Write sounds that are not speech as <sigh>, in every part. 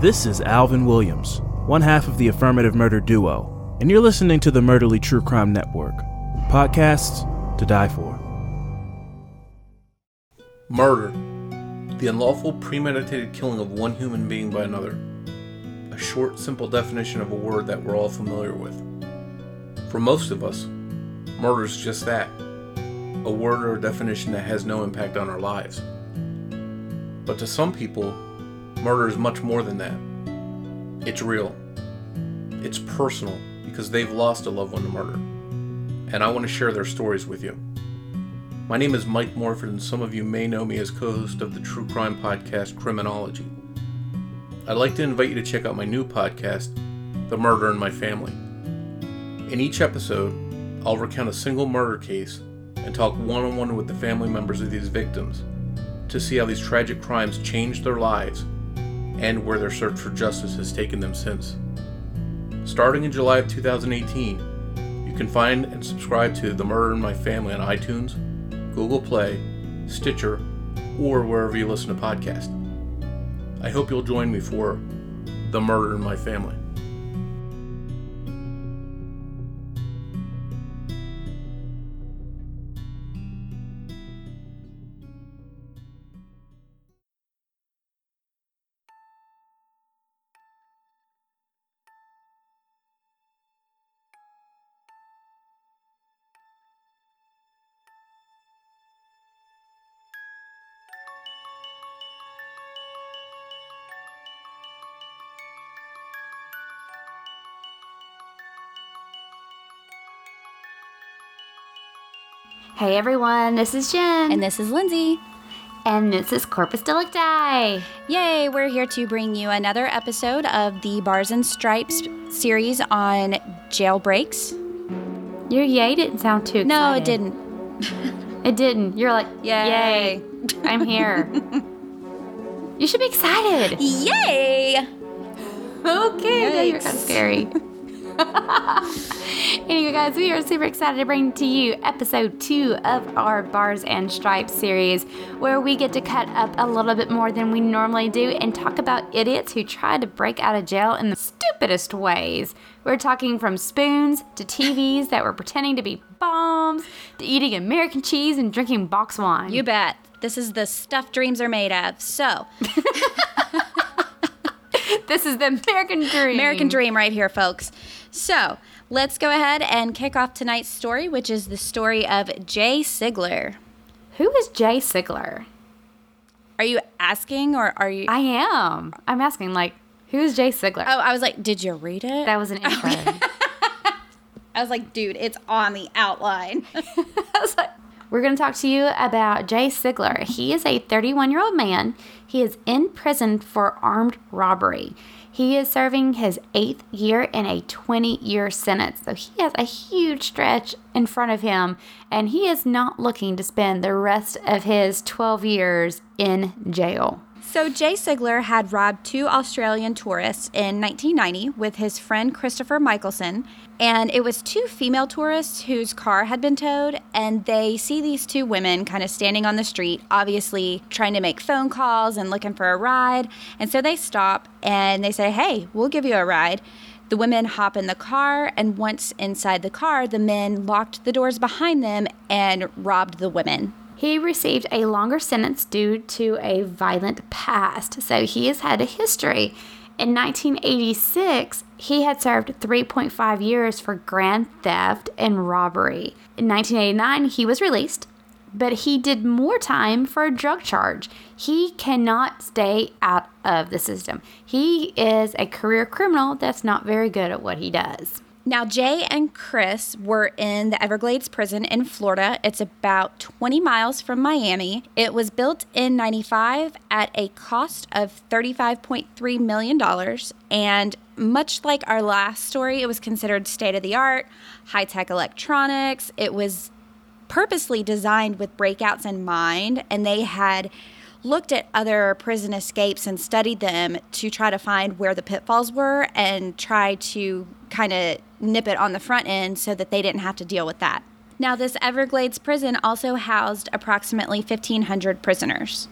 This is Alvin Williams, one half of the Affirmative Murder Duo, and you're listening to the Murderly True Crime Network. Podcasts to die for. Murder. The unlawful, premeditated killing of one human being by another. A short, simple definition of a word that we're all familiar with. For most of us, murder is just that a word or a definition that has no impact on our lives. But to some people, murder is much more than that. It's real, it's personal because they've lost a loved one to murder. And I want to share their stories with you. My name is Mike Morford, and some of you may know me as co host of the true crime podcast Criminology. I'd like to invite you to check out my new podcast, The Murder in My Family. In each episode, I'll recount a single murder case and talk one on one with the family members of these victims to see how these tragic crimes changed their lives and where their search for justice has taken them since. Starting in July of 2018, you can find and subscribe to The Murder in My Family on iTunes, Google Play, Stitcher, or wherever you listen to podcasts. I hope you'll join me for The Murder in My Family. Hey everyone, this is Jen. And this is Lindsay. And this is Corpus Delicti. Yay, we're here to bring you another episode of the Bars and Stripes series on jailbreaks. Your yay didn't sound too excited. No, it didn't. <laughs> It didn't. You're like, Yay. yay, I'm here. <laughs> you should be excited. Yay! Okay, now you're kind of scary. <laughs> anyway, guys, we are super excited to bring to you episode two of our Bars and Stripes series, where we get to cut up a little bit more than we normally do and talk about idiots who try to break out of jail in the stupidest ways. We're talking from spoons to TVs that were pretending to be bombs to eating American cheese and drinking box wine. You bet. This is the stuff dreams are made of. So, <laughs> this is the American dream. American dream right here, folks. So, let's go ahead and kick off tonight's story, which is the story of Jay Sigler. Who is Jay Sigler? Are you asking or are you? I am. I'm asking, like, who's Jay Sigler? oh, I was like, did you read it? that was an intro. <laughs> I was like, dude, it's on the outline. <laughs> We're going to talk to you about Jay Sigler. He is a 31 year old man. He is in prison for armed robbery. He is serving his eighth year in a 20 year sentence. So he has a huge stretch in front of him, and he is not looking to spend the rest of his 12 years in jail. So, Jay Sigler had robbed two Australian tourists in 1990 with his friend Christopher Michelson. And it was two female tourists whose car had been towed. And they see these two women kind of standing on the street, obviously trying to make phone calls and looking for a ride. And so they stop and they say, Hey, we'll give you a ride. The women hop in the car, and once inside the car, the men locked the doors behind them and robbed the women. He received a longer sentence due to a violent past, so he has had a history. In 1986, he had served 3.5 years for grand theft and robbery. In 1989, he was released, but he did more time for a drug charge. He cannot stay out of the system. He is a career criminal that's not very good at what he does. Now, Jay and Chris were in the Everglades prison in Florida. It's about 20 miles from Miami. It was built in 95 at a cost of $35.3 million. And much like our last story, it was considered state of the art, high tech electronics. It was purposely designed with breakouts in mind, and they had looked at other prison escapes and studied them to try to find where the pitfalls were and try to kind of nip it on the front end so that they didn't have to deal with that. Now, this Everglades prison also housed approximately 1,500 prisoners.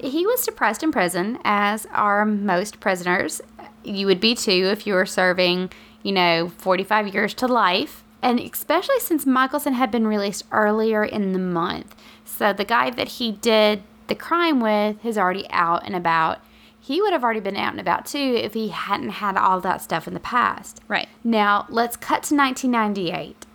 He was depressed in prison, as are most prisoners. You would be too if you were serving, you know, 45 years to life. And especially since Michelson had been released earlier in the month. So the guy that he did the crime with is already out and about. He would have already been out and about too if he hadn't had all that stuff in the past. Right. Now, let's cut to 1998.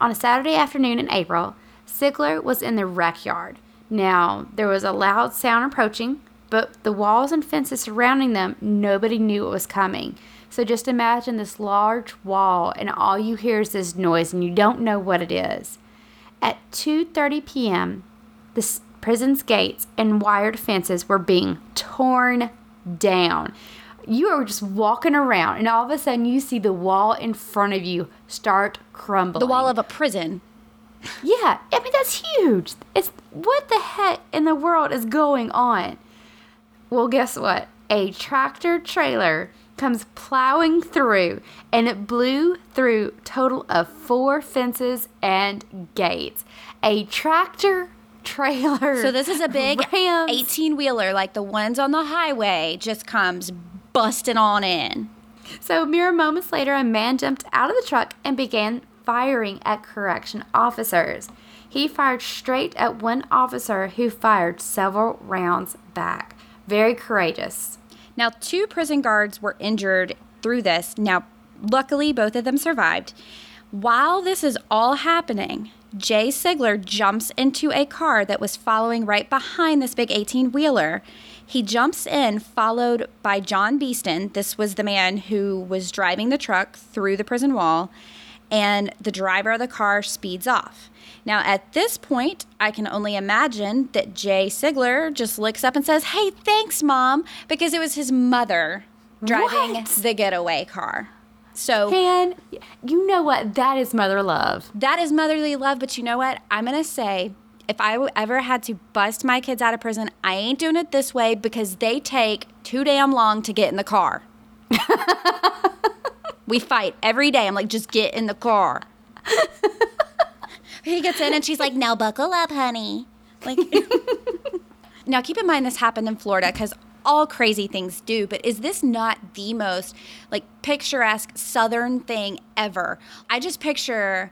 On a Saturday afternoon in April, Sigler was in the rec yard. Now, there was a loud sound approaching, but the walls and fences surrounding them, nobody knew it was coming. So just imagine this large wall and all you hear is this noise and you don't know what it is. At 2:30 p.m., the prison's gates and wired fences were being torn down. You are just walking around, and all of a sudden, you see the wall in front of you start crumbling. The wall of a prison. Yeah, I mean that's huge. It's what the heck in the world is going on? Well, guess what? A tractor trailer comes plowing through and it blew through total of four fences and gates. A tractor trailer. So this is a big 18 wheeler, like the ones on the highway, just comes busting on in. So, mere moments later, a man jumped out of the truck and began firing at correction officers. He fired straight at one officer who fired several rounds back. Very courageous. Now, two prison guards were injured through this. Now, luckily, both of them survived. While this is all happening, Jay Sigler jumps into a car that was following right behind this big 18 wheeler. He jumps in, followed by John Beeston. This was the man who was driving the truck through the prison wall, and the driver of the car speeds off. Now, at this point, I can only imagine that Jay Sigler just looks up and says, Hey, thanks, mom, because it was his mother driving What? the getaway car. So And you know what? That is mother love. that is motherly love, but you know what? I'm going to say if I ever had to bust my kids out of prison, I ain't doing it this way because they take too damn long to get in the car. <laughs> we fight every day. I'm like, just get in the car. <laughs> he gets in and she's like, now buckle up, honey. Like, <laughs> now keep in mind this happened in Florida because all crazy things do, but is this not the most like picturesque southern thing ever? I just picture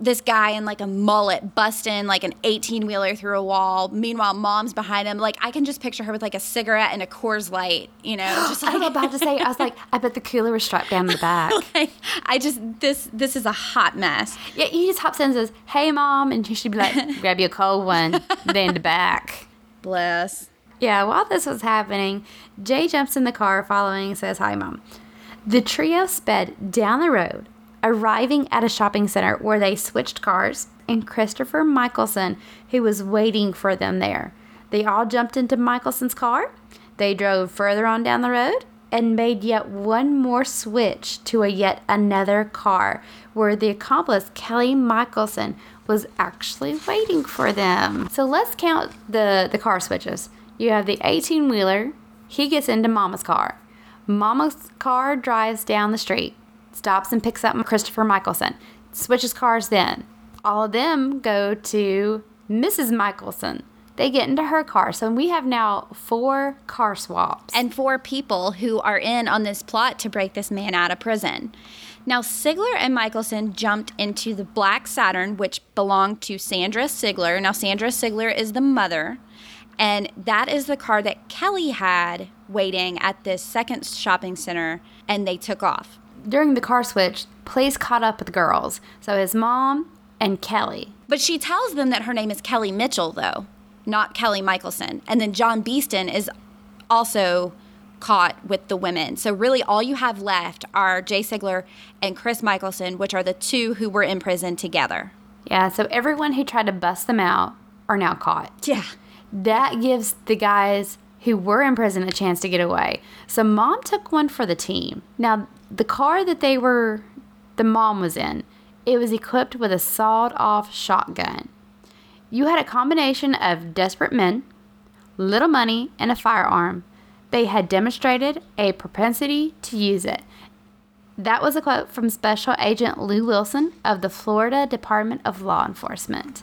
this guy in like a mullet busting like an 18 wheeler through a wall. Meanwhile, mom's behind him. Like I can just picture her with like a cigarette and a Coors Light, you know, <gasps> just I was about to say, I was like, <laughs> I bet the cooler was strapped down in the <laughs> back. like, I just this this is a hot mess. Yeah, he just hops in and says, Hey, mom. And she'd be like, <laughs> Grab you a cold one, then the back. Bless. Yeah, while this was happening, Jay jumps in the car following and says, Hi, Mom. The trio sped down the road, arriving at a shopping center where they switched cars, and Christopher Michelson, who was waiting for them there. They all jumped into Michelson's car. They drove further on down the road and made yet one more switch to a yet another car where the accomplice, Kelly Michelson, was actually waiting for them. So let's count the, the car switches. You have the 18 wheeler, he gets into Mama's car. Mama's car drives down the street, stops and picks up Christopher Michelson, switches cars then. All of them go to Mrs. Michelson. They get into her car. So we have now four car swaps. and four people who are in on this plot to break this man out of prison. Now, Sigler and Michelson jumped into the black Saturn, which belonged to Sandra Sigler. Now, Sandra Sigler is the mother, and that is the car that Kelly had waiting at this second shopping center, and they took off. During the car switch, Place caught up with the girls. So his mom and Kelly. But she tells them that her name is Kelly Mitchell, though, not Kelly Michelson. And then John Beeston is also caught with the women. So really all you have left are Jay Sigler and Chris Michelson, which are the two who were in prison together. Yeah, so everyone who tried to bust them out are now caught. Yeah. That gives the guys who were in prison a chance to get away. So mom took one for the team. Now, the car that they were, the mom was in, it was equipped with a sawed off shotgun. You had a combination of desperate men, little money, and a firearm. They had demonstrated a propensity to use it. That was a quote from Special Agent Lou Wilson of the Florida Department of Law Enforcement.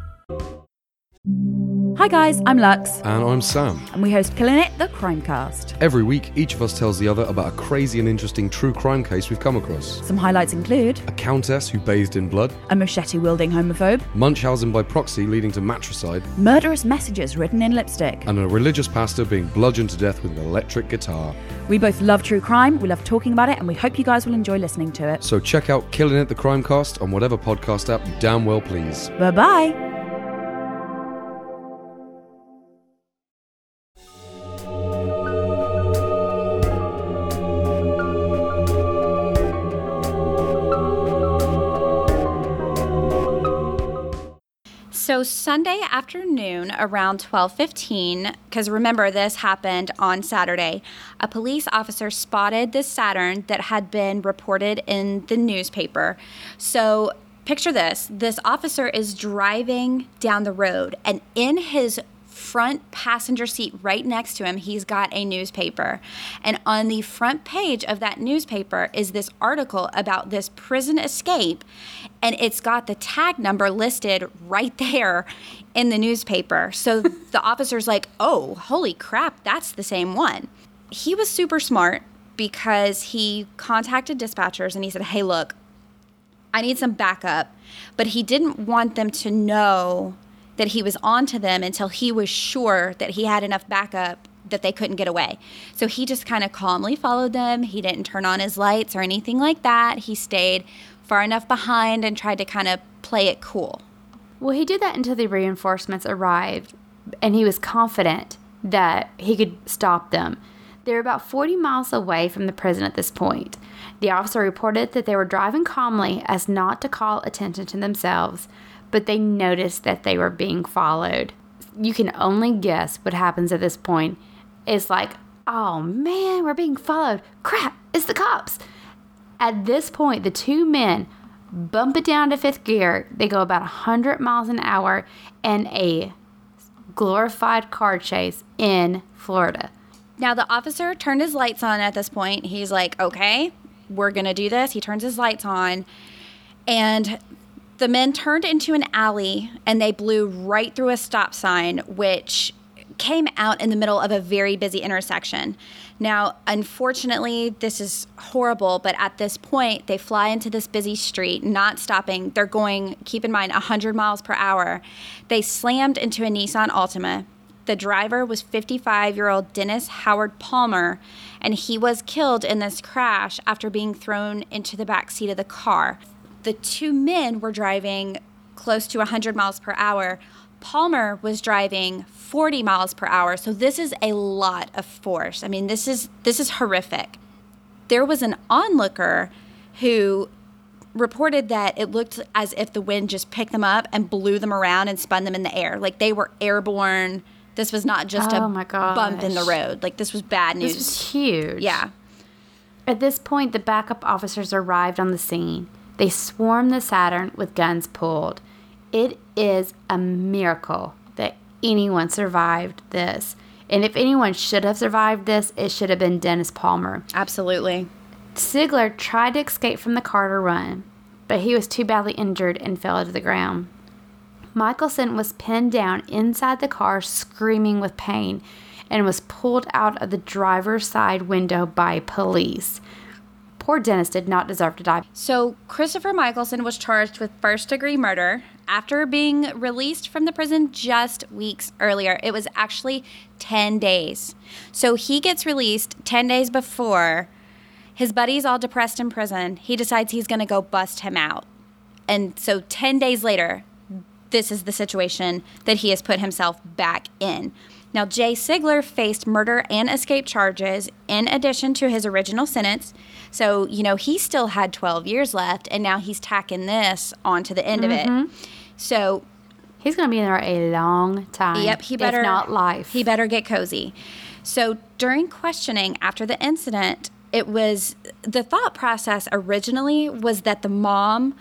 Hi guys, I'm Lux, And I'm Sam. and we host Killing It, the Crimecast. Every week, each of us tells the other about a crazy and interesting true crime case we've come across. Some highlights include A countess who bathed in blood, a machete wielding homophobe, Munchausen by proxy leading to matricide, murderous messages written in lipstick. and a religious pastor being bludgeoned to death with an electric guitar. We both love true crime, we love talking about it, and we hope you guys will enjoy listening to it. So check out Killing It the Crimecast on whatever podcast app you damn well please. Bye bye. So Sunday afternoon around 12:15 because remember this happened on Saturday. A police officer spotted this Saturn that had been reported in the newspaper. So picture this. This officer is driving down the road and in his front passenger seat right next to him, he's got a newspaper. And on the front page of that newspaper is this article about this prison escape. And it's got the tag number listed right <laughs> there in the newspaper. So <laughs> the officer's like, oh, holy crap, that's the same one. He was super smart because he contacted dispatchers and he said, hey, look, I need some backup. But he didn't want them to know that he was on to them until he was sure that he had enough backup that they couldn't get away. So he just kind of calmly followed them. He didn't turn on his lights or anything like that. He stayed far enough behind and tried to kind of play it cool. Well, he did that until the reinforcements arrived, and he was confident that he could stop them. They were about 40 miles away from the prison at this point. The officer reported that they were driving calmly as not to call attention to themselves, but they noticed that they were being followed. You can only guess what happens at this point. It's like, oh man, we're being followed. Crap, it's the cops. At this point, the two men bump it down to fifth gear. They go about 100 miles an hour in a glorified car chase in Florida. Now, the officer turned his lights on at this point. He's like, okay, we're going to do this. He turns his lights on, and the men turned into an alley and they blew right through a stop sign, which came out in the middle of a very busy intersection. Now, unfortunately, this is horrible, but at this point, they fly into this busy street, not stopping. They're going, keep in mind, 100 miles per hour. They slammed into a Nissan Altima. The driver was 55 year old Dennis Howard Palmer, and he was killed in this crash after being thrown into the back seat of the car. The two men were driving close to 100 miles per hour. Palmer was driving 40 miles per hour. So this is a lot of force. I mean, this is this is horrific. There was an onlooker who reported that it looked as if the wind just picked them up and blew them around and spun them in the air. Like they were airborne. This was not just Oh a bump in the road. Like this was bad news. This was huge. yeah. At this point, the backup officers arrived on the scene. They swarmed the Saturn with guns pulled. It is a miracle that anyone survived this. And if anyone should have survived this, it should have been Dennis Palmer. Absolutely. Sigler tried to escape from the car to run, but he was too badly injured and fell to the ground. Michelson was pinned down inside the car, screaming with pain, and was pulled out of the driver's side window by police. Poor Dennis did not deserve to die. So Christopher Michelson was charged with first degree murder after being released from the prison just weeks earlier. It was actually 10 days. So he gets released 10 days before. His buddy's all depressed in prison. He decides he's going to go bust him out. And so 10 days later, this is the situation that he has put himself back in. Now, Jay Sigler faced murder and escape charges in addition to his original sentence. So, you know, he still had 12 years left, and now he's tacking this onto the end of it. Mm-hmm. So, He's going to be in there a long time. Yep, he better not life. He better get cozy. So during questioning after the incident, it was the thought process originally was that the mom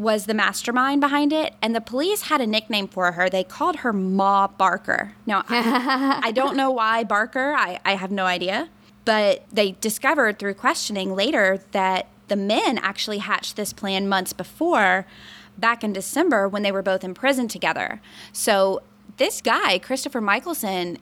was the mastermind behind it, and the police had a nickname for her. They called her Ma Barker. Now, I, <laughs> I don't know why Barker. I, I have no idea. But they discovered through questioning later that the men actually hatched this plan months before back in December when they were both in prison together. So this guy, Christopher Michelson,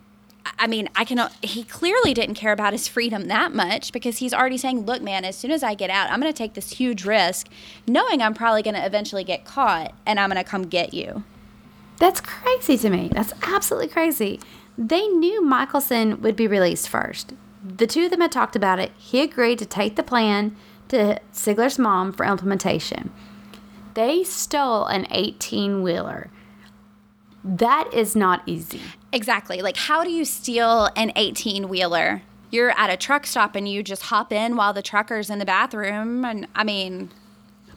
I- mean, I can. He clearly didn't care about his freedom that much because he's already saying, "Look, man, as soon as I get out, I'm going to take this huge risk, knowing I'm probably going to eventually get caught, and I'm going to come get you." That's crazy to me. That's absolutely crazy. They knew Michelson would be released first. The two of them had talked about it. He agreed to take the plan to Sigler's mom for implementation. They stole an 18 wheeler. That is not easy. Exactly. Like, how do you steal an 18 wheeler? You're at a truck stop and you just hop in while the trucker's in the bathroom, and I mean,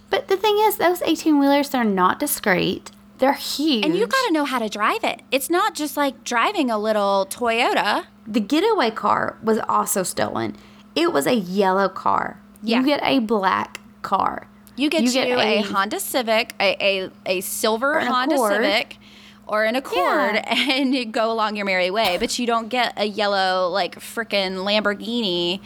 But the thing is, those 18 wheelers, they're not discreet. They're huge. and you got to know how to drive it. It's not just like driving a little Toyota. The getaway car was also stolen. It was a yellow car. Yeah. You get a black car. You get you, get a, a- Honda Civic, a, a, a silver Honda Accord. Civic, or an Accord, Yeah. <laughs> and you go along your merry way. But you don't get a yellow, like, frickin' Lamborghini.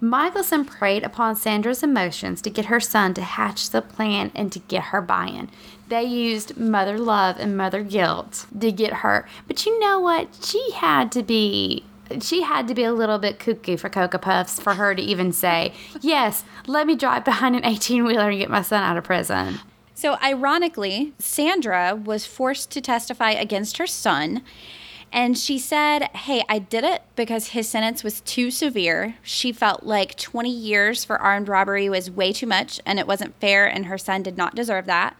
Michelson preyed upon Sandra's emotions to get her son to hatch the plan and to get her buy in. They used mother love and mother guilt to get her. But you know what? She had to be. She had to be a little bit cuckoo for Cocoa Puffs for her to even say, <laughs> Yes, let me drive behind an 18 wheeler and get my son out of prison. So, ironically, Sandra was forced to testify against her son. And she said, Hey, I did it because his sentence was too severe. She felt like 20 years for armed robbery was way too much and it wasn't fair, and her son did not deserve that.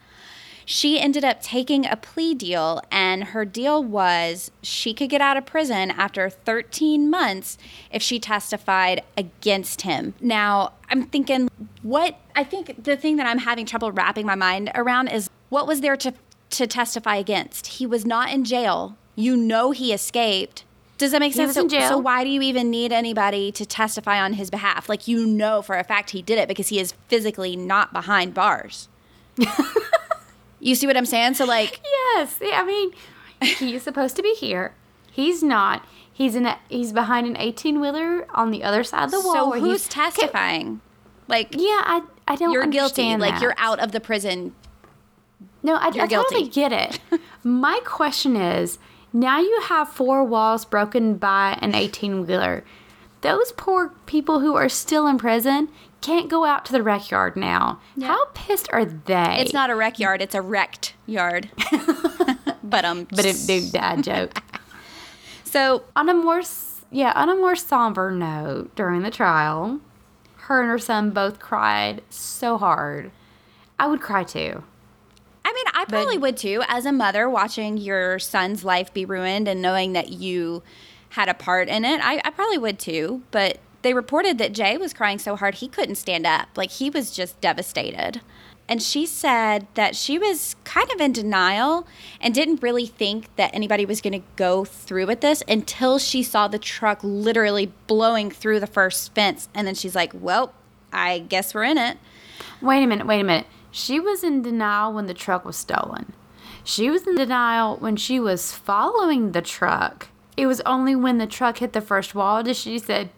She ended up taking a plea deal, and her deal was she could get out of prison after 13 months if she testified against him. Now, I'm thinking, what I think the thing that I'm having trouble wrapping my mind around is what was there to, to testify against? He was not in jail. You know he escaped. Does that make sense? So, in jail. so why do you even need anybody to testify on his behalf? Like you know for a fact he did it because he is physically not behind bars. <laughs> you see what I'm saying? So like Yes, I mean, he's supposed to be here. He's not. He's in. A, he's behind an eighteen wheeler on the other side of the wall. so who's testifying? Like Yeah, I. I don't. you're guilty. understand Like you're out of the prison. No, I, You're I totally get it. <laughs> My question is now you have four walls broken by an 18 wheeler. Those poor people who are still in prison can't go out to the rec yard now. How pissed are they? It's not a wreck yard. It's a wrecked yard. <laughs> but um. But it do dad joke. <laughs> So on a more yeah, on a more somber note, during the trial, her and her son both cried so hard. I would cry too. I mean, I probably would too. As a mother, watching your son's life be ruined and knowing that you had a part in it, I, I probably would too. But they reported that Jay was crying so hard he couldn't stand up. Like he was just devastated. And she said that she was kind of in denial and didn't really think that anybody was going to go through with this until she saw the truck literally blowing through the first fence. And then she's like, well, I guess we're in it. Wait a minute, wait a minute. She was in denial when the truck was stolen. She was in denial when she was following the truck. It was only when the truck hit the first wall that she said,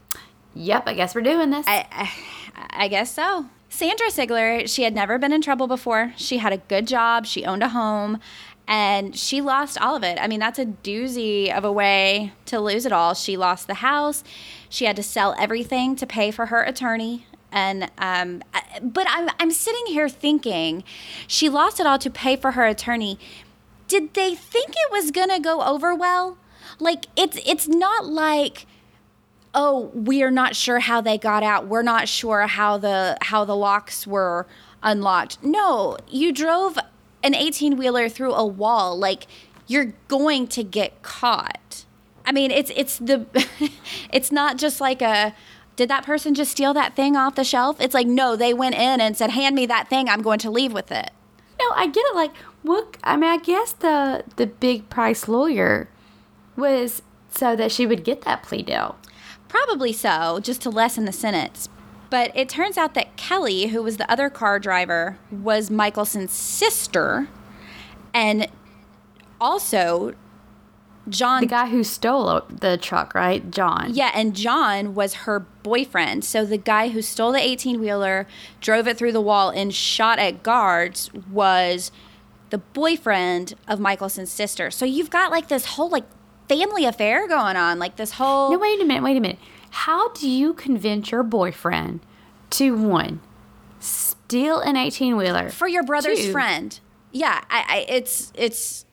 Yep, I guess we're doing this. I, I, I guess so. Sandra Sigler, she had never been in trouble before. She had a good job, she owned a home, and she lost all of it. I mean, that's a doozy of a way to lose it all. She lost the house, she had to sell everything to pay for her attorney. And um, but I'm I'm sitting here thinking, she lost it all to pay for her attorney. Did they think it was gonna go over well? Like it's it's not like oh we are not sure how they got out we're not sure how the how the locks were unlocked no you drove an 18 wheeler through a wall like you're going to get caught i mean it's it's the <laughs> it's not just like a did that person just steal that thing off the shelf it's like no they went in and said hand me that thing i'm going to leave with it no, I get it. Like, what? I mean, I guess the the big price lawyer was so that she would get that plea deal. Probably so, just to lessen the sentence. But it turns out that Kelly, who was the other car driver, was Michelson's sister. And also, John. The guy who stole the truck, right? John. Yeah, and John was her boyfriend. So the guy who stole the 18 wheeler, drove it through the wall, and shot at guards was the boyfriend of Michelson's sister. So you've got like this whole like family affair going on, like this whole. No, wait a minute, wait a minute. How do you convince your boyfriend to one steal an 18 wheeler for your brother's two, friend? Yeah, I, I, it's it's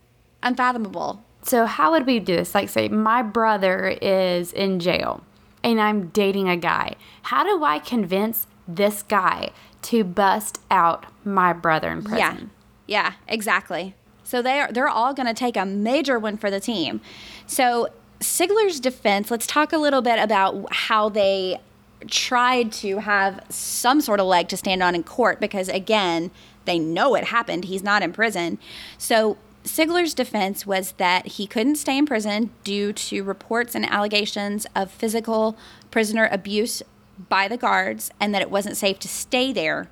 unfathomable. So how would we do this? Like, say my brother is in jail, and I'm dating a guy. How do I convince this guy to bust out my brother in prison? Yeah, yeah, exactly. So they are they're all going to take a major win for the team. So Sigler's defense, let's talk a little bit about how they tried to have some sort of leg to stand on in court because again, they know it happened. He's not in prison. So Sigler's defense was that he couldn't stay in prison due to reports and allegations of physical prisoner abuse by the guards and that it wasn't safe to stay there.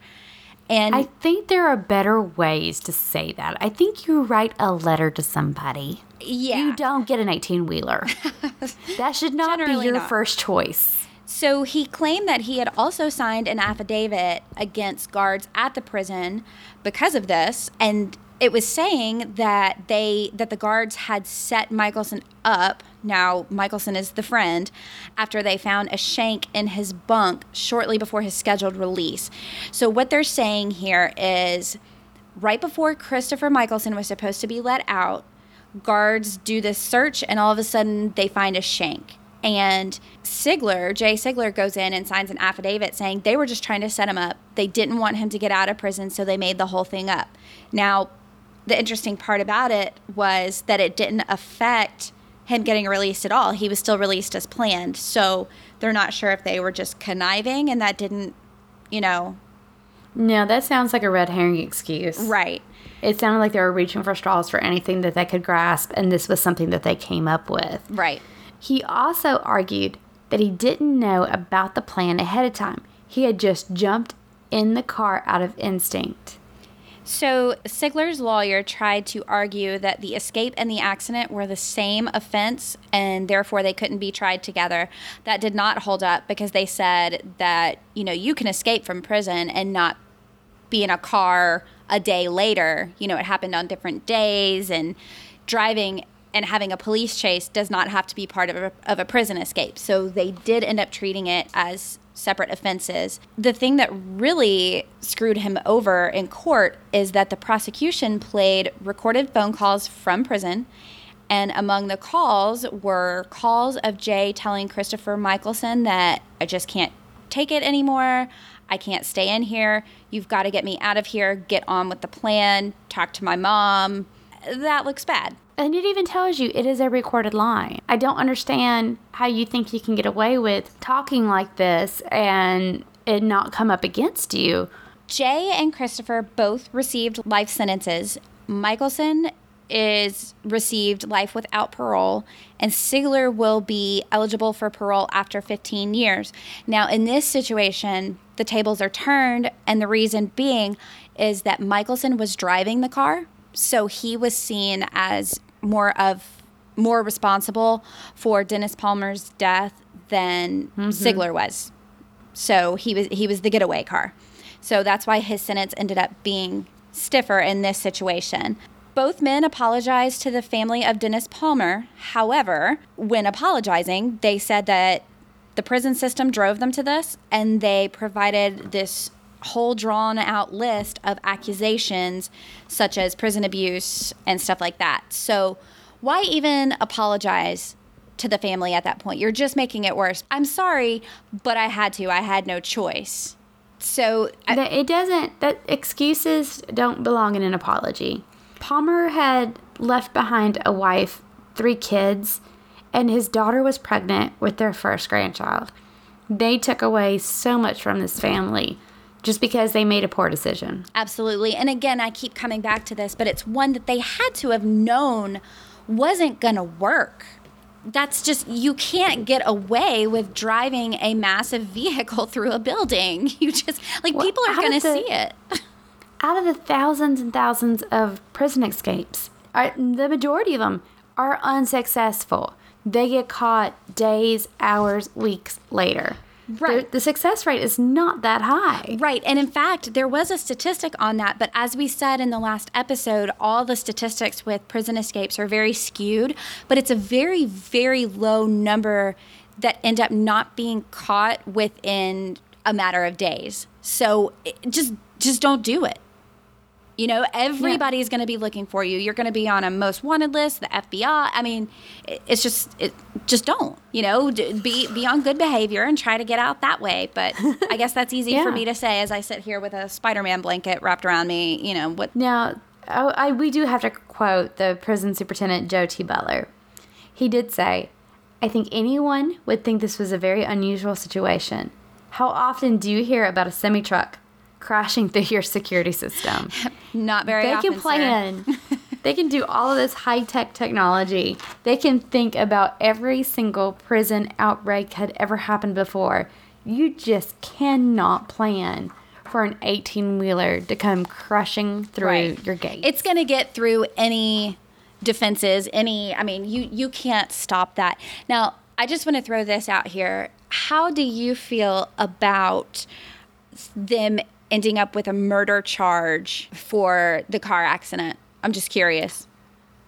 And I think there are better ways to say that. I think you write a letter to somebody. Yeah. You don't get an 18 wheeler. <laughs> that should not be your not. first choice. So he claimed that he had also signed an affidavit against guards at the prison because of this and it was saying that they that the guards had set Michelson up. Now Michelson is the friend after they found a shank in his bunk shortly before his scheduled release. So what they're saying here is right before Christopher Michelson was supposed to be let out, guards do this search and all of a sudden they find a shank. And Sigler, Jay Sigler, goes in and signs an affidavit saying they were just trying to set him up. They didn't want him to get out of prison, so they made the whole thing up. Now, the interesting part about it was that it didn't affect him getting released at all. He was still released as planned. So they're not sure if they were just conniving and that didn't, you know. No, that sounds like a red herring excuse. Right. It sounded like they were reaching for straws for anything that they could grasp, and this was something that they came up with. Right. He also argued that he didn't know about the plan ahead of time. He had just jumped in the car out of instinct. So Sigler's lawyer tried to argue that the escape and the accident were the same offense and therefore they couldn't be tried together. That did not hold up because they said that, you know, you can escape from prison and not be in a car a day later. You know, it happened on different days and driving and having a police chase does not have to be part of a, of a prison escape. So they did end up treating it as separate offenses. The thing that really screwed him over in court is that the prosecution played recorded phone calls from prison. And among the calls were calls of Jay telling Christopher Michelson that I just can't take it anymore. I can't stay in here. You've got to get me out of here. Get on with the plan. Talk to my mom. That looks bad. And it even tells you it is a recorded line. I don't understand how you think you can get away with talking like this and it not come up against you. Jay and Christopher both received life sentences. Michelson is received life without parole, and Sigler will be eligible for parole after 15 years. Now, in this situation, the tables are turned, and the reason being is that Michelson was driving the car, so he was seen as more of more responsible for Dennis Palmer's death than mm-hmm. Sigler was. So he was he was the getaway car. So that's why his sentence ended up being stiffer in this situation. Both men apologized to the family of Dennis Palmer. However, when apologizing, they said that the prison system drove them to this and they provided this whole drawn out list of accusations such as prison abuse and stuff like that. So, why even apologize to the family at that point? You're just making it worse. I'm sorry, but I had to. I had no choice. So, I, it doesn't that excuses don't belong in an apology. Palmer had left behind a wife, three kids, and his daughter was pregnant with their first grandchild. They took away so much from this family just because they made a poor decision. Absolutely. And again, I keep coming back to this, but it's one that they had to have known wasn't going to work. That's just, you can't get away with driving a massive vehicle <laughs> through a building. <laughs> You just, like, Well, people are going to see it. <laughs> Out of the thousands and thousands of prison escapes, the majority of them are unsuccessful. They get caught days, hours, weeks later. Right. The, the success rate is not that high. Right. And in fact, there was a statistic on that. But as we said in the last episode, all the statistics with prison escapes are very skewed. But it's a very, very low number that end up not being caught within a matter of days. So just just don't do it. You know, everybody's going to be looking for you. You're going to be on a most wanted list, the FBI. I mean, it's just it just don't. You know, be be on good behavior and try to get out that way. But <laughs> I guess that's easy for me to say as I sit here with a Spider-Man blanket wrapped around me. You know what? Now, I, I, we do have to quote the prison superintendent, Joe T. Butler. He did say, I think anyone would think this was a very unusual situation. How often do you hear about a semi truck crashing through your security system? <laughs> Not very they often. can plan. <laughs> they can do all of this high tech technology. They can think about every single prison outbreak had ever happened before. You just cannot plan for an 18 wheeler to come crushing through Right. your gate. It's going to get through any defenses, any, I mean, you, you can't stop that. Now, I just want to throw this out here. How do you feel about them ending up with a murder charge for the car accident? I'm just curious.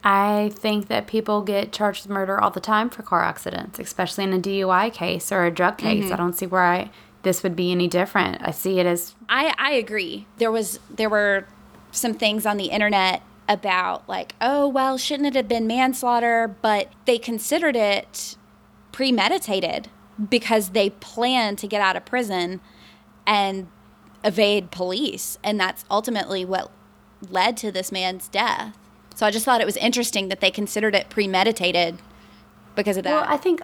I think that people get charged with murder all the time for car accidents, especially in a DUI case or a drug case. Mm-hmm. I don't see where I, this would be any different. I see it as I, I agree. There was there were some things on the internet about like, oh well, shouldn't it have been manslaughter? But they considered it premeditated because they planned to get out of prison and evade police, and that's ultimately what led to this man's death. So I just thought it was interesting that they considered it premeditated because of that. Well, I think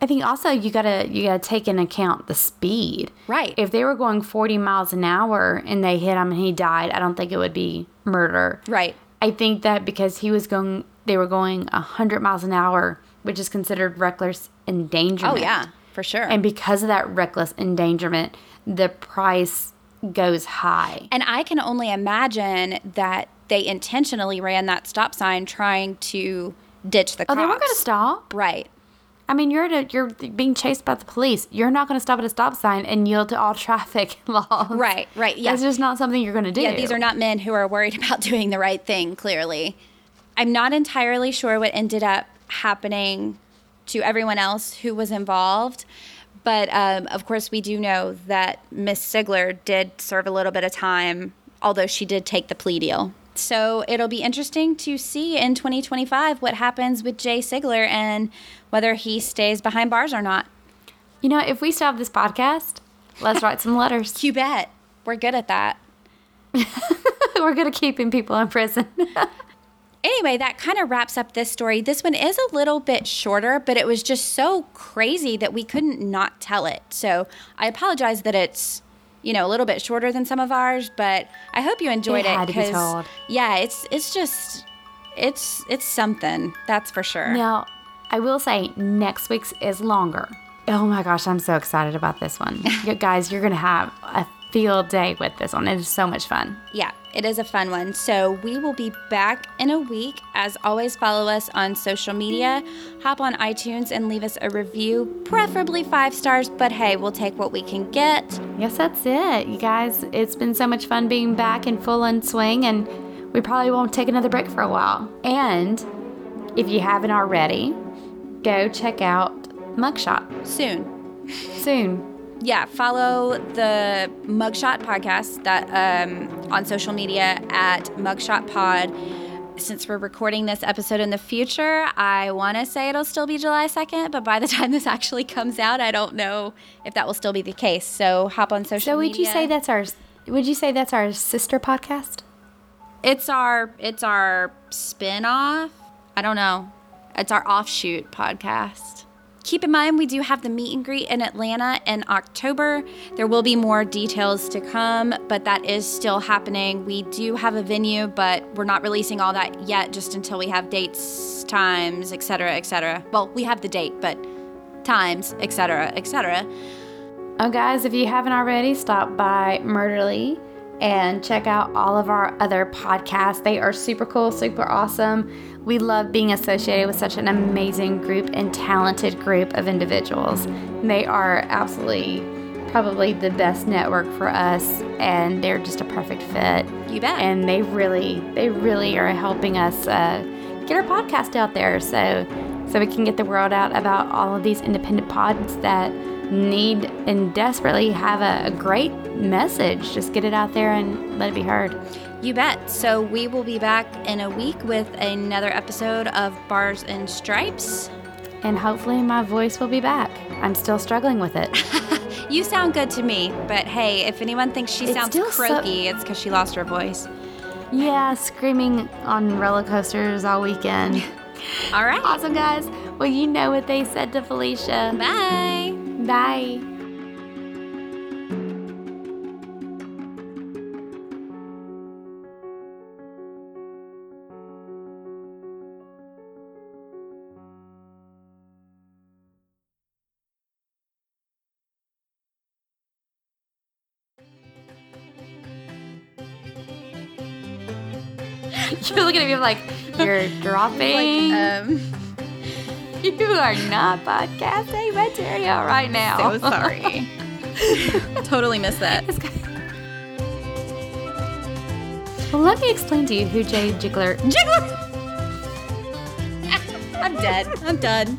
I think also you gotta you gotta take into account the speed. Right. If they were going forty miles an hour and they hit him and he died, I don't think it would be murder. right. I think that because he was going, they were going hundred miles an hour, which is considered reckless endangerment. Oh yeah, for sure. And because of that reckless endangerment, the price goes high. And I can only imagine that they intentionally ran that stop sign trying to ditch the Oh, they weren't going to stop. Right. I mean, you're at a, you're being chased by the police. You're not going to stop at a stop sign and yield to all <laughs> traffic laws. Right, right, yeah. That's just not something you're going to do. Yeah, these are not men who are worried <laughs> about doing the right thing, clearly. I'm not entirely sure what ended up happening to everyone else who was involved. But um, of course, we do know that Miss Sigler did serve a little bit of time, although she did take the plea deal. So it'll be interesting to see in 2025 what happens with Jay Sigler and whether he stays behind bars or not. You know, if we stop this podcast, let's write some letters. <laughs> You bet. We're good at that. <laughs> We're good at keeping people in prison. <laughs> anyway, that kind of wraps up this story. This one is a little bit shorter, but it was just so crazy that we couldn't not tell it. So I apologize that it's you know, a little bit shorter than some of ours, but I hope you enjoyed It to be. Yeah, it's it's just it's it's something that's for sure. Now, I will say next week's is longer. Oh my gosh, I'm so excited about this one. <laughs> guys, you're going to have a field day with this one. It is so much fun. Yeah, it is a fun one. So we will be back in a week. As always, follow us on social media. Hop on iTunes and leave us a review, preferably five stars, but hey, we'll take what we can get. Yes, that's it. You guys, it's been so much fun being back in full on swing, and we probably won't take another break for a while. And if you haven't already, go check out Mugshot Soon. soon. Yeah, follow the Mugshot podcast that um, on social media at Mugshot Pod. Since we're recording this episode in the future, I want to say it'll still be July 2nd, but by the <laughs> time this actually comes out, I don't know if that will still be the case. So hop on social So media. would you say that's our? Would you say that's our sister podcast? It's our it's our spin-off. I don't know. It's our offshoot podcast. Keep in mind we do have the meet and greet in Atlanta in October. There will be more details to come, but that is still happening. We do have a venue, but we're not releasing all that yet just until we have dates, times, etc., etc. Well, we have the date, but times, etc., etc. Oh, guys, if you haven't already, stop by Murderly and check out all of our other podcasts. They are super cool, super awesome. We love being associated with such an amazing group and talented group of individuals. They are absolutely probably the best network for us and they're just a perfect fit. You bet. And they really they really are helping us uh, get our podcast out there so so we can get the word out about all of these independent pods that need and desperately have a, a great message. Just get it out there and let it be heard. You bet. So we will be back in a week with another episode of Bars and Stripes. And hopefully my voice will be back. I'm still struggling with it. <laughs> You sound good to me, but hey, if anyone thinks she It's sounds still so- croaky, it's because she lost her voice. yeah, screaming on roller coasters all weekend. <laughs> All right. awesome, guys. Well, you know what they said to Felicia. Bye. Bye. <laughs> You're looking at me like you're <laughs> dropping. Um, <laughs> you are not podcasting material right now. so sorry. totally missed that. Well, let me explain to you who Jay Jiggler. Jiggler! I'm dead. I'm done.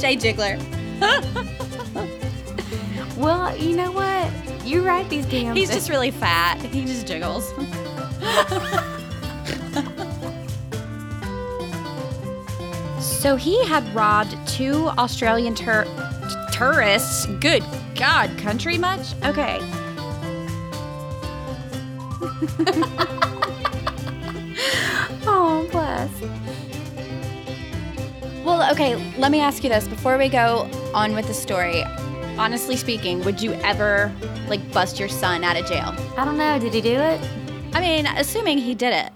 Jay Jiggler. Well, you know what? You write these damn. He's just really fat. He just jiggles. So he had robbed two Australian tur- tourists. Good God, country much? Okay. <laughs> Oh, bless. Well, okay, let me ask you this before we go on with the story. Honestly speaking, would you ever like bust your son out of jail? I don't know. Did he do it? I mean, assuming he did it.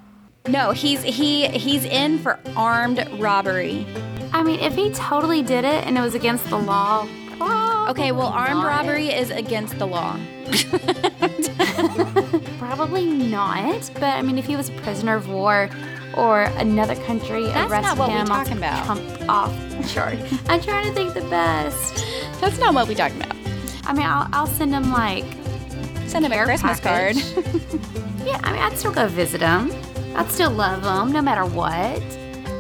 No, he's he he's in for armed robbery. I mean, if he totally did it and it was against the law. Okay, well, armed robbery is against the law. <laughs> Probably not. But I mean, if he was a prisoner of war or another country That's arrested not what we're him off, talking about. Trump off short. <laughs> I'm trying to think the best. That's not what we're talking about. I mean, I'll, I'll send him like Send him a Christmas card. <laughs> yeah, I mean, I'd still go visit him. I'd still love them no matter what.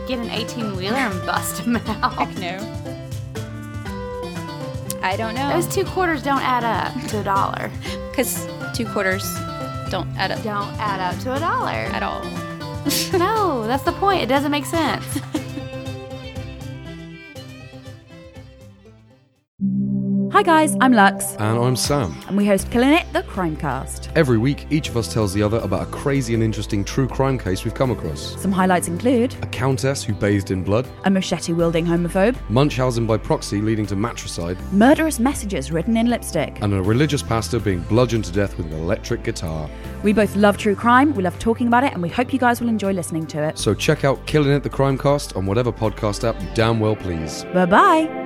Get an 18 wheeler and bust him <laughs> out. Heck no. I don't know. Those two quarters don't add up to a dollar. Because two quarters don't add up Don't add up to a dollar. at all. <laughs> No, that's the point. It doesn't make sense. <laughs> Hi guys, I'm Lux, And I'm Sam. and we host Killing It, the Crimecast. Every week, each of us tells the other about a crazy and interesting true crime case we've come across. Some highlights include A countess who bathed in blood, a machete wielding homophobe, Munchausen by proxy leading to matricide, murderous messages written in lipstick. and a religious pastor being bludgeoned to death with an electric guitar. We both love true crime, we love talking about it, and we hope you guys will enjoy listening to it. So check out Killing It the Crimecast on whatever podcast app you damn well please. Bye bye.